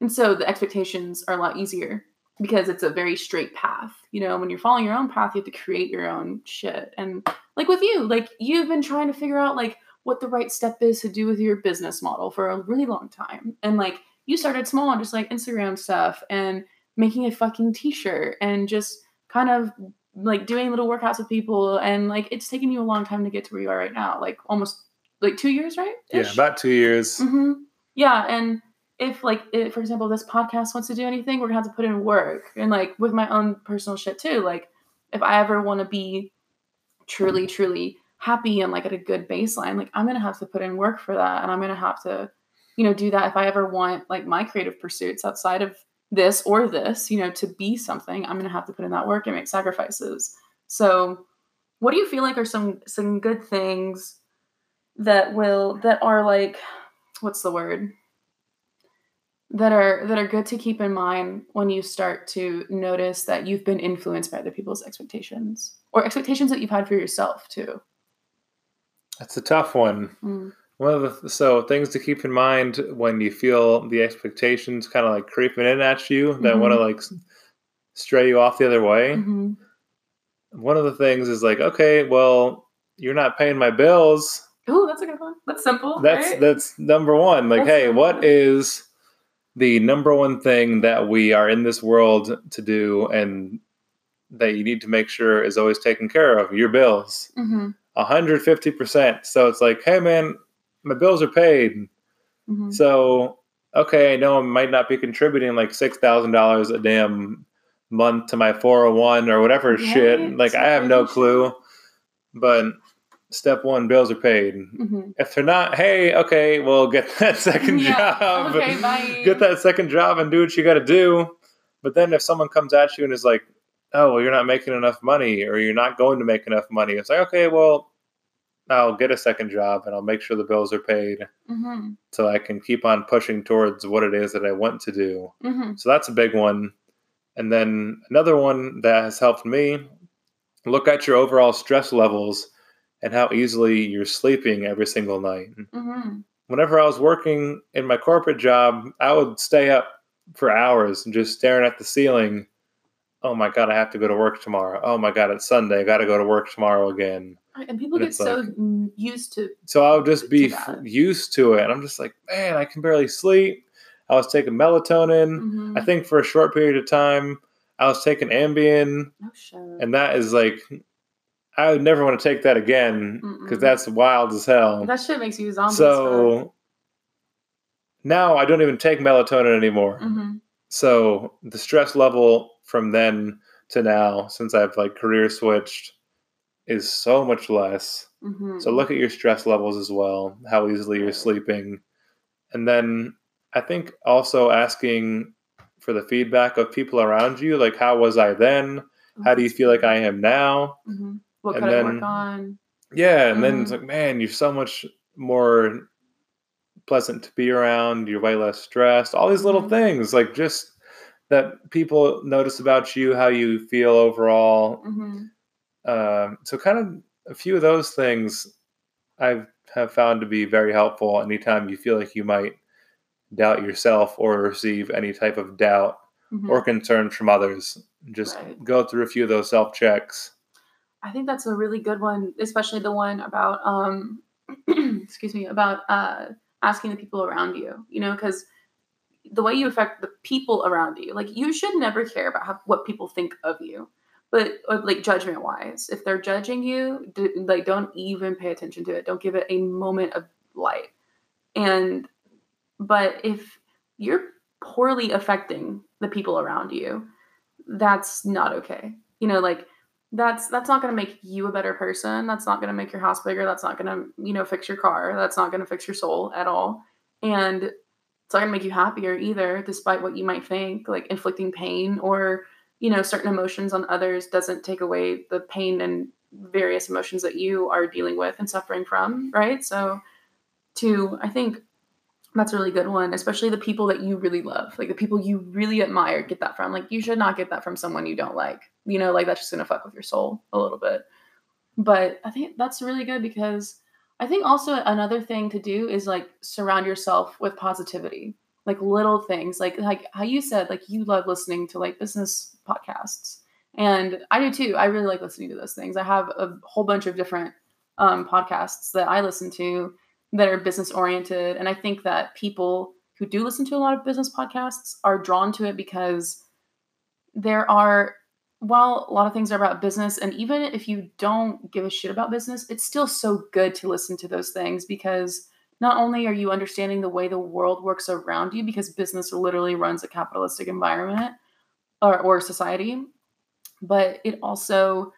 And so the expectations are a lot easier because it's a very straight path. You know, when you're following your own path, you have to create your own shit. And like with you, like you've been trying to figure out like what the right step is to do with your business model for a really long time. And like you started small on just like Instagram stuff and making a fucking t-shirt and just kind of like doing little workouts with people and like it's taken you a long time to get to where you are right now like almost like two years right yeah about two years mm-hmm. yeah and if like if, for example this podcast wants to do anything we're gonna have to put in work and like with my own personal shit too like if i ever want to be truly truly happy and like at a good baseline like i'm gonna have to put in work for that and i'm gonna have to you know do that if i ever want like my creative pursuits outside of this or this, you know, to be something, I'm to have to put in that work and make sacrifices. So, what do you feel like are some some good things that will that are like what's the word? that are that are good to keep in mind when you start to notice that you've been influenced by other people's expectations or expectations that you've had for yourself too. That's a tough one. Mm. One of the so things to keep in mind when you feel the expectations kind of like creeping in at you that mm-hmm. want to like stray you off the other way. Mm-hmm. One of the things is like, okay, well, you're not paying my bills. Oh, that's a good one. That's simple. That's right? that's number one. Like, that's hey, simple. what is the number one thing that we are in this world to do and that you need to make sure is always taken care of? Your bills. Mm-hmm. 150%. So it's like, hey man, my bills are paid. Mm-hmm. So okay, I know I might not be contributing like six thousand dollars a damn month to my 401 or whatever right. shit. Like I have no clue, but step one, bills are paid. Mm-hmm. If they're not, hey, okay, well, get that second yeah. job. Okay, bye. Get that second job and do what you got to do. But then if someone comes at you and is like, oh, well, you're not making enough money or you're not going to make enough money, it's like, okay, well, I'll get a second job and I'll make sure the bills are paid mm-hmm. so I can keep on pushing towards what it is that I want to do. Mm-hmm. So that's a big one. And then another one that has helped me look at your overall stress levels and how easily you're sleeping every single night. Mm-hmm. Whenever I was working in my corporate job, I would stay up for hours and just staring at the ceiling. Oh my God, I have to go to work tomorrow. Oh my God, it's Sunday. I got to go to work tomorrow again and people and get so like, used to. So I'll just be used to it. And I'm just like, man, I can barely sleep. I was taking melatonin. Mm-hmm. I think for a short period of time, I was taking Ambien. Oh, sure. And that is like, I would never want to take that again because that's wild as hell. That shit makes you zombie. So now I don't even take melatonin anymore. Mm-hmm. So the stress level from then to now, since I've like career switched, is so much less. Mm-hmm. So look at your stress levels as well, how easily you're sleeping. And then I think also asking for the feedback of people around you, like how was I then? How do you feel like I am now? Mm-hmm. What and could then, I work on? Yeah, and mm-hmm. then it's mm-hmm. like, man, you're so much more pleasant to be around. You're way less stressed. All these little mm-hmm. things, like just that people notice about you, how you feel overall. Mm-hmm. Um, so, kind of a few of those things I have found to be very helpful anytime you feel like you might doubt yourself or receive any type of doubt mm-hmm. or concern from others. Just right. go through a few of those self checks. I think that's a really good one, especially the one about, um, excuse me, about uh, asking the people around you, you know, because the way you affect the people around you, like you should never care about how, what people think of you but uh, like judgment wise if they're judging you do, like don't even pay attention to it don't give it a moment of light and but if you're poorly affecting the people around you that's not okay You know, like that's that's not going to make you a better person. That's not going to make your house bigger. That's not going to, you know, fix your car. That's not going to fix your soul at all. And it's not going to make you happier either despite what you might think. Like inflicting pain or, you know, certain emotions on others doesn't take away the pain and various emotions that you are dealing with and suffering from, right? So to I think that's a really good one, especially the people that you really love, like the people you really admire, get that from. Like you should not get that from someone you don't like. You know, like that's just gonna fuck with your soul a little bit. But I think that's really good because I think also another thing to do is like surround yourself with positivity, like little things, like like how you said, like you love listening to like business podcasts, and I do too. I really like listening to those things. I have a whole bunch of different um, podcasts that I listen to that are business oriented. And I think that people who do listen to a lot of business podcasts are drawn to it because there are, while a lot of things are about business, and even if you don't give a shit about business, it's still so good to listen to those things because not only are you understanding the way the world works around you, because business literally runs a capitalistic environment or, or society, but it also,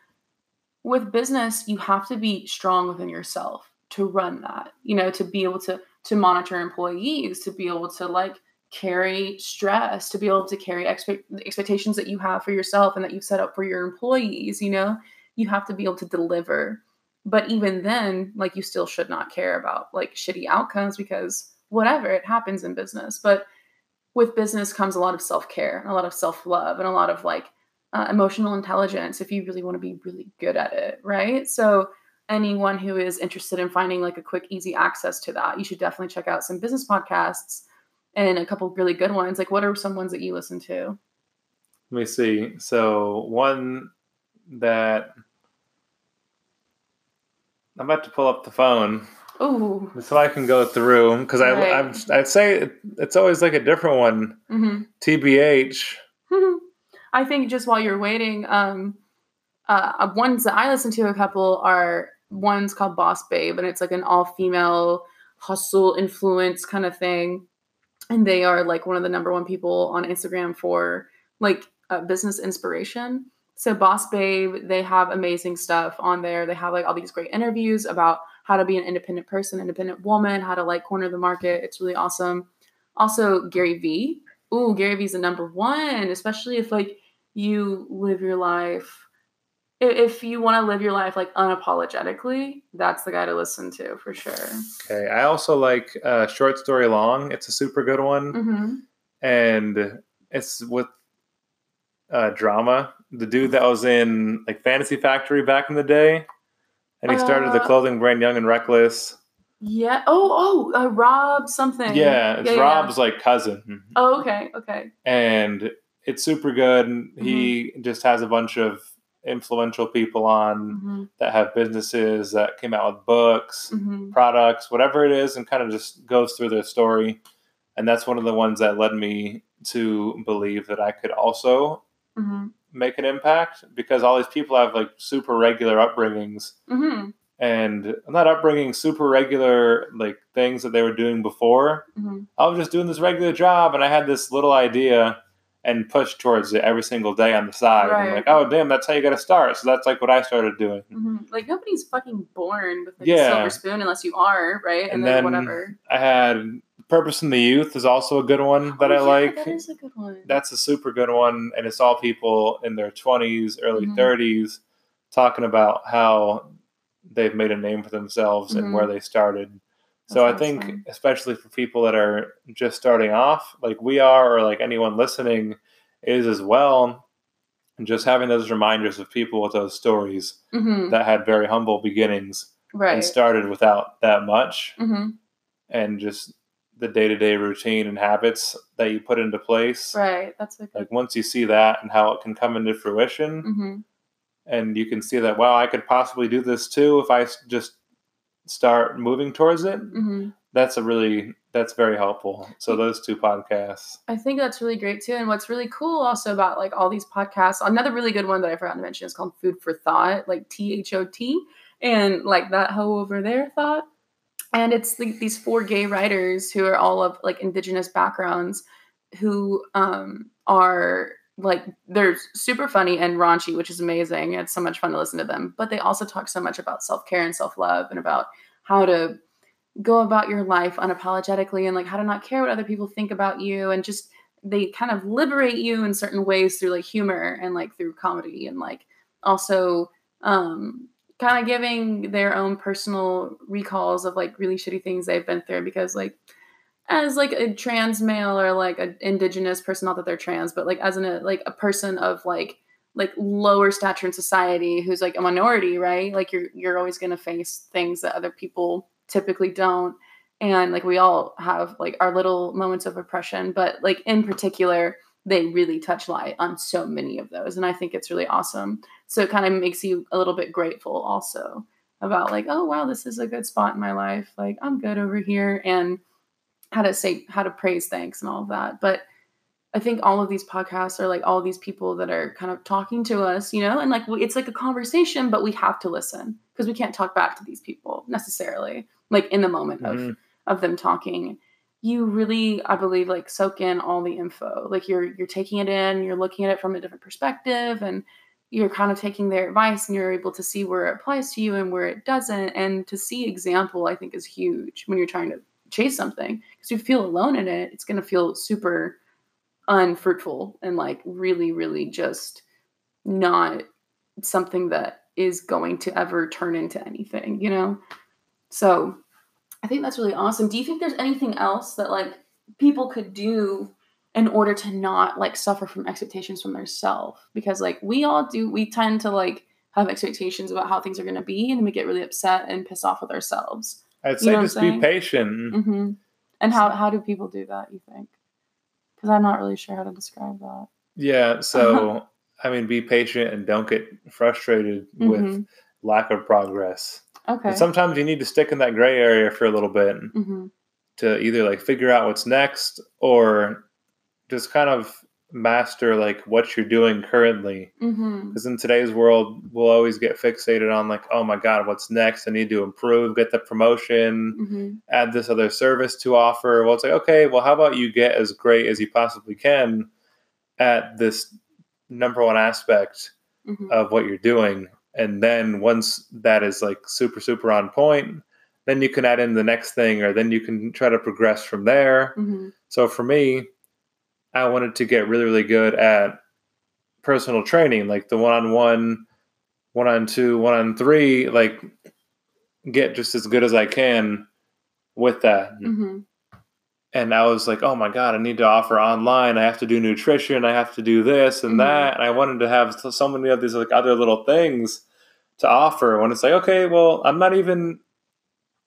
with business, you have to be strong within yourself to run that you know to be able to to monitor employees to be able to like carry stress to be able to carry expect, expectations that you have for yourself and that you've set up for your employees you know? You have to be able to deliver. But even then like you still should not care about like shitty outcomes because whatever it happens in business. But with business comes a lot of self-care a lot of self-love and a lot of like uh, emotional intelligence if you really want to be really good at it right? So anyone who is interested in finding like a quick, easy access to that, you should definitely check out some business podcasts and a couple really good ones. Like, what are some ones that you listen to? Let me see. So, one that I'm about to pull up the phone. Oh, so I can go through because right. I I'm, I'd say it's always like a different one. Mm-hmm. TBH. I think just while you're waiting, um, uh, ones that I listen to a couple are one's called Boss Babe, and it's like an all female hustle influence kind of thing. And they are like one of the number one people on Instagram for like uh, business inspiration. So Boss Babe, they have amazing stuff on there. They have like all these great interviews about how to be an independent person, independent woman, how to like corner the market. It's really awesome. Also Gary Vee. Ooh, Gary Vee's the number one, especially if like you live your life if you want to live your life like unapologetically, that's the guy to listen to for sure. Okay. I also like uh, Short Story Long. It's a super good one. Mm-hmm. And it's with uh, drama. The dude that was in like Fantasy Factory back in the day. And he started uh, the clothing brand Young and Reckless. Yeah. Oh, oh, uh, Rob something. Yeah, it's yeah, Rob's yeah. like cousin. Oh, okay, okay. And it's super good. Mm-hmm. He just has a bunch of influential people on mm-hmm. that have businesses that came out with books, mm-hmm. products, whatever it is, and kind of just goes through their story. And that's one of the ones that led me to believe that I could also mm-hmm. make an impact because all these people have like super regular upbringings. Mm-hmm. And not upbringing super regular like things that they were doing before. Mm-hmm. I was just doing this regular job and I had this little idea and push towards it every single day on the side. Right. like, oh damn, that's how you got to start. So that's like what I started doing. Mm-hmm. Like nobody's fucking born with like yeah. a silver spoon unless you are, right? And, and then, then, whatever. I had Purpose in the Youth is also a good one that oh, I yeah, like. That is a good one. That's a super good one, and it's all people in their twenties, early mm-hmm. 30s, talking about how they've made a name for themselves mm-hmm. and where they started. So I think, especially for people that are just starting off, like we are, or like anyone listening is as well, just having those reminders of people with those stories mm-hmm. that had very humble beginnings right. and started without that much, mm-hmm. and just the day to day routine and habits that you put into place. Right. That's like, like once you see that and how it can come into fruition, mm-hmm. and you can see that, wow, I could possibly do this too if I just start moving towards it, mm-hmm. that's a really that's very helpful. So those two podcasts. I think that's really great too. And what's really cool also about like all these podcasts, another really good one that I forgot to mention is called Food for Thought, like T H O T, and like that hoe over there thought. And it's these four gay writers who are all of like indigenous backgrounds who um, are like they're super funny and raunchy, which is amazing. It's so much fun to listen to them. But they also talk so much about self care and self love and about how to go about your life unapologetically and like how to not care what other people think about you and just they kind of liberate you in certain ways through like humor and like through comedy and like also um kind of giving their own personal recalls of like really shitty things they've been through because like as like a trans male or like an indigenous person not that they're trans but like as an a, like a person of like like lower stature in society who's like a minority right? Like you're you're always going to face things that other people typically don't. And like we all have like our little moments of oppression but like in particular they really touch light on so many of those and i think it's really awesome. So it kind of makes you a little bit grateful also about like oh wow this is a good spot in my life. Like i'm good over here. And how to say how to praise thanks and all of that. But i think all of these podcasts are like all these people that are kind of talking to us you know? And like it's like a conversation but we have to listen because we can't talk back to these people necessarily like in the moment mm-hmm. of of them talking. You really i believe like soak in all the info. Like you're you're taking it in you're looking at it from a different perspective and you're kind of taking their advice and you're able to see where it applies to you and where it doesn't. And to see example i think is huge when you're trying to chase something because you feel alone in it it's going to feel super unfruitful and like really really just not something that is going to ever turn into anything you know? So i think that's really awesome. Do you think there's anything else that like people could do in order to not like suffer from expectations from their self because like we all do we tend to like have expectations about how things are going to be and we get really upset and piss off with ourselves I'd say you know just be patient. Mm-hmm. And how how do people do that? You think? Because I'm not really sure how to describe that. Yeah. So I mean, be patient and don't get frustrated mm-hmm. with lack of progress. Okay. And sometimes you need to stick in that gray area for a little bit mm-hmm. to either like figure out what's next or just kind of master like what you're doing currently because mm-hmm. in today's world we'll always get fixated on like oh my god what's next i need to improve get the promotion mm-hmm. add this other service to offer well it's like okay well how about you get as great as you possibly can at this number one aspect mm-hmm. of what you're doing and then once that is like super super on point then you can add in the next thing or then you can try to progress from there mm-hmm. so for me I wanted to get really, really good at personal training, like the one on one, one on two, one on three, like get just as good as I can with that. Mm-hmm. And I was like, oh my God, I need to offer online. I have to do nutrition. I have to do this and mm-hmm. that. And I wanted to have so many of these like other little things to offer when it's like, okay, well, I'm not even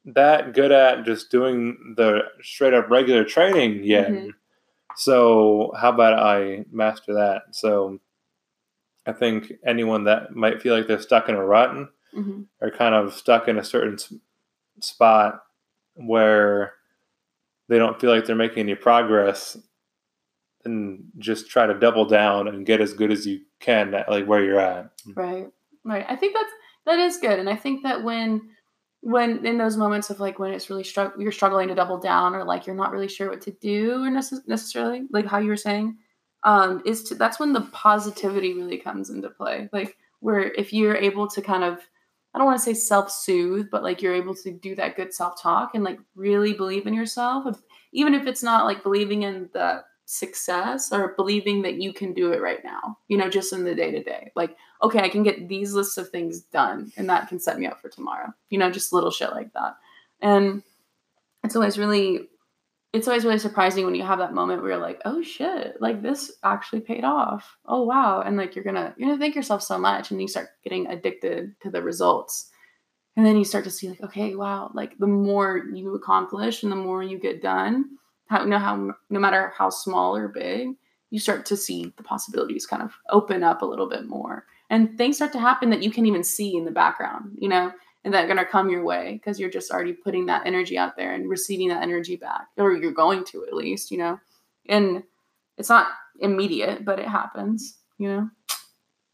that good at just doing the straight up regular training yet. Mm-hmm. So how about I master that? So I think anyone that might feel like they're stuck in a rut mm-hmm. or kind of stuck in a certain spot where they don't feel like they're making any progress and just try to double down and get as good as you can at like where you're at. Right. Right. I think that's that is good. And I think that when when in those moments of like when it's really strugg- you're struggling to double down or like you're not really sure what to do or necess- necessarily like how you were saying um is to that's when the positivity really comes into play. Like where if you're able to kind of i don't want to say self-soothe but like you're able to do that good self-talk and like really believe in yourself even if it's not like believing in the success or believing that you can do it right now, you know, just in the day to day. Like, okay, I can get these lists of things done and that can set me up for tomorrow, you know, just little shit like that. And it's always really, it's always really surprising when you have that moment where you're like, oh shit, like this actually paid off. Oh wow. And like you're gonna, you're gonna thank yourself so much and you start getting addicted to the results. And then you start to see like, okay, wow, like the more you accomplish and the more you get done, how, you know how no matter how small or big you start to see the possibilities kind of open up a little bit more. And things start to happen that you can even see in the background you know and that are going to come your way because you're just already putting that energy out there and receiving that energy back or you're going to at least you know. And it's not immediate but it happens you know.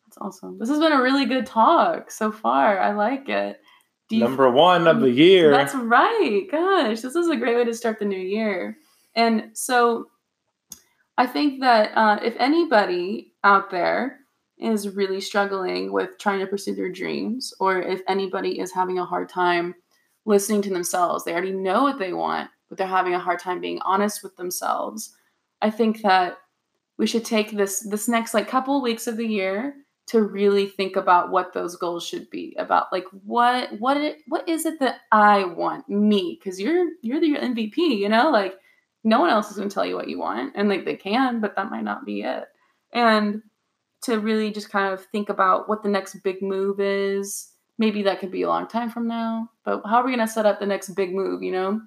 That's awesome. This has been a really good talk so far. I like it. Number one of the year. That's right. Gosh this is a great way to start the new year and so I think that uh, if anybody out there is really struggling with trying to pursue their dreams, or if anybody is having a hard time listening to themselves, they already know what they want, but they're having a hard time being honest with themselves. I think that we should take this this next like couple weeks of the year to really think about what those goals should be about like what what it, what is it that I want me because you're you're the MVP you know like no one else is going to tell you what you want and like they can but that might not be it. And to really just kind of think about what the next big move is maybe that could be a long time from now but how are we going to set up the next big move you know?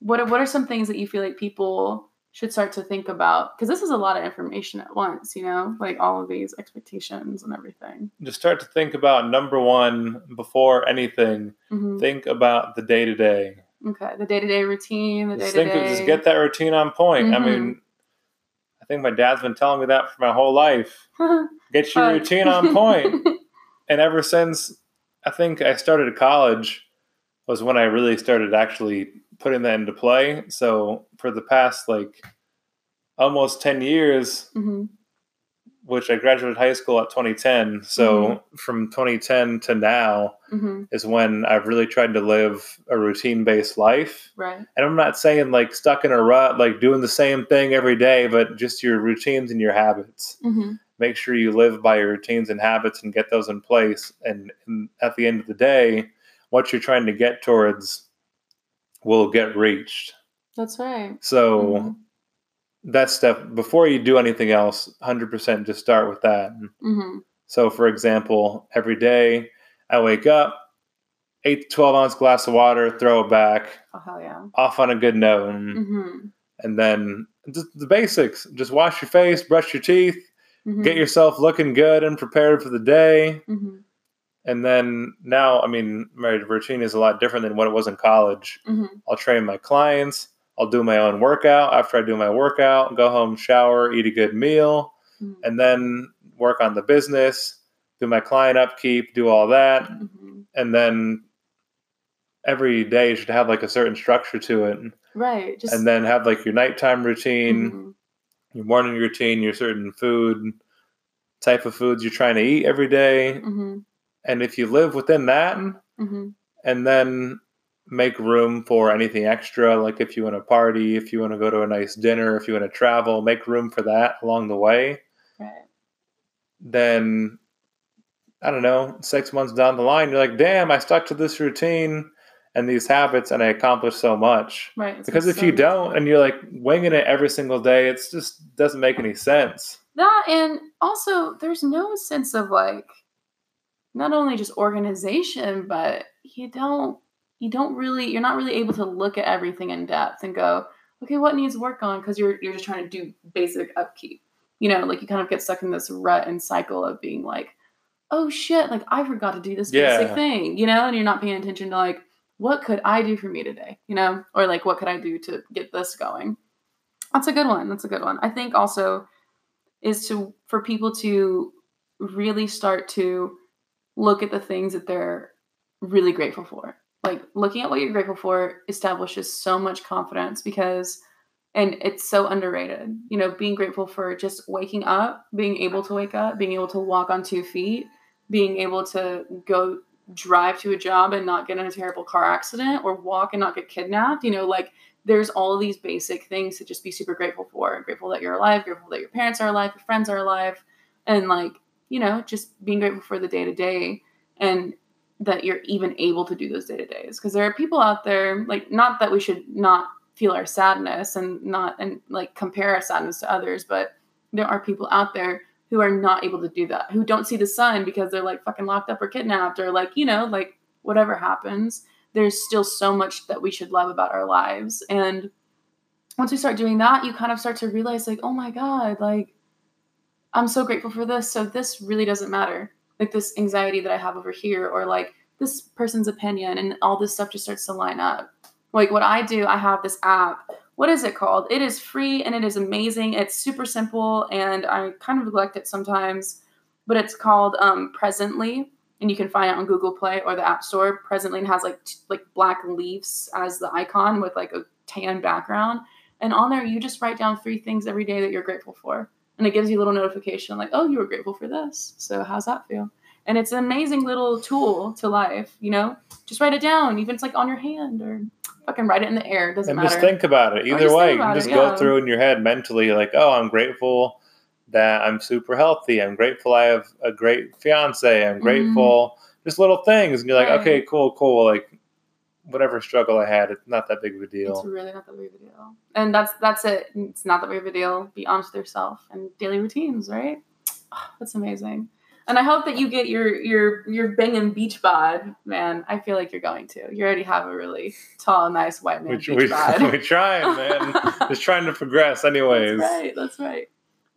What are, what are some things that you feel like people should start to think about? Because this is a lot of information at once you know? Like all of these expectations and everything. Just start to think about number one before anything mm-hmm. think about the day to day okay the day to day routine the day to day just get that routine on point mm-hmm. i mean i think my dad's been telling me that for my whole life get your uh, routine on point and ever since i think i started college was when i really started actually putting that into play. So for the past like almost 10 years, mm-hmm. Which I graduated high school at 2010. So mm-hmm. from 2010 to now mm-hmm. is when I've really tried to live a routine based life. Right. And I'm not saying like stuck in a rut, like doing the same thing every day, but just your routines and your habits. Mm-hmm. Make sure you live by your routines and habits and get those in place. And, and at the end of the day, what you're trying to get towards will get reached. That's right. So mm-hmm. That step before you do anything else, hundred percent, just start with that. Mm-hmm. So, for example, every day I wake up, eight to twelve ounce glass of water, throw it back. Oh hell yeah! Off on a good note, mm-hmm. and then just the basics: just wash your face, brush your teeth, mm-hmm. get yourself looking good and prepared for the day. Mm-hmm. And then now, I mean, my routine is a lot different than what it was in college. Mm-hmm. I'll train my clients. I'll do my own workout. After I do my workout, go home, shower, eat a good meal, mm-hmm. and then work on the business, do my client upkeep, do all that. Mm-hmm. And then every day you should have like a certain structure to it. Right. Just... And then have like your nighttime routine, mm-hmm. your morning routine, your certain food, type of foods you're trying to eat every day mm-hmm. And if you live within that, mm-hmm. and then make room for anything extra, like if you want to party, if you want to go to a nice dinner, if you want to travel, make room for that along the way. Right. Then, I don't know, six months down the line, you're like, damn, I stuck to this routine and these habits and I accomplished so much. Right. Because if you don't and you're like winging it every single day, it just doesn't make any sense. That and also there's no sense of like not only just organization, but you don't you don't really you're not really able to look at everything in depth and go, okay, what needs work on? Because you're you're just trying to do basic upkeep. You know, like you kind of get stuck in this rut and cycle of being like, oh shit, like I forgot to do this yeah. basic thing, you know, and you're not paying attention to like, what could I do for me today? You know, or like what could I do to get this going? That's a good one. That's a good one. I think also is to for people to really start to look at the things that they're really grateful for. Like looking at what you're grateful for establishes so much confidence because and it's so underrated. You know, being grateful for just waking up, being able to wake up, being able to walk on two feet, being able to go drive to a job and not get in a terrible car accident or walk and not get kidnapped. You know, like there's all these basic things to just be super grateful for. Grateful that you're alive, grateful that your parents are alive, your friends are alive, and like you know, just being grateful for the day to day and that you're even able to do those day to days. Because there are people out there, like, not that we should not feel our sadness and not and like compare our sadness to others, but there are people out there who are not able to do that, who don't see the sun because they're like fucking locked up or kidnapped or like, you know, like whatever happens. There's still so much that we should love about our lives. And once we start doing that, you kind of start to realize, like, oh my God, like, I'm so grateful for this. So this really doesn't matter. Like this anxiety that I have over here, or like this person's opinion, and all this stuff just starts to line up. Like what I do, I have this app. What is it called? It is free and it is amazing. It's super simple, and I kind of neglect it sometimes, but it's called um, Presently, and you can find it on Google Play or the App Store. Presently has like t- like black leaves as the icon with like a tan background And on there, you just write down three things every day that you're grateful for. And it gives you a little notification like, oh, you were grateful for this. So how's that feel? And it's an amazing little tool to life, you know? Just write it down, even if it's like on your hand or fucking write it in the air. It doesn't and matter. just think about it. Either way, you can it, just yeah. go through in your head mentally, like, oh, I'm grateful that I'm super healthy. I'm grateful I have a great fiance. I'm grateful. Just little things. And you're like, Mm-hmm. Right. okay, cool, cool. Like, whatever struggle I had, it's not that big of a deal. It's really not that big of a deal. And that's that's it. It's not that big of a deal. Be honest with yourself and daily routines, right? Oh, that's amazing. And I hope that you get your your your banging beach bod, man. I feel like you're going to. You already have a really tall, nice white man We, beach we, bod. we trying, man. just trying to progress, anyways. That's right. That's right.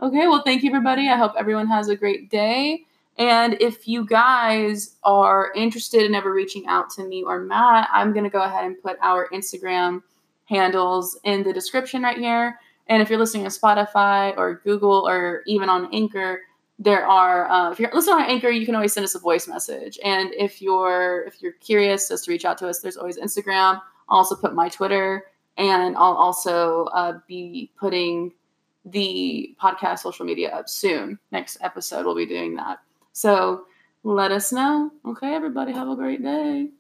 Okay. Well, thank you, everybody. I hope everyone has a great day. And if you guys are interested in ever reaching out to me or Matt, I'm going to go ahead and put our Instagram handles in the description right here. And if you're listening on Spotify or Google or even on Anchor, there are uh, if you're listening on Anchor, you can always send us a voice message. And if you're if you're curious just to reach out to us, there's always Instagram. I'll also put my Twitter, and I'll also uh, be putting the podcast social media up soon. Next episode, we'll be doing that. So let us know. Okay, everybody, have a great day.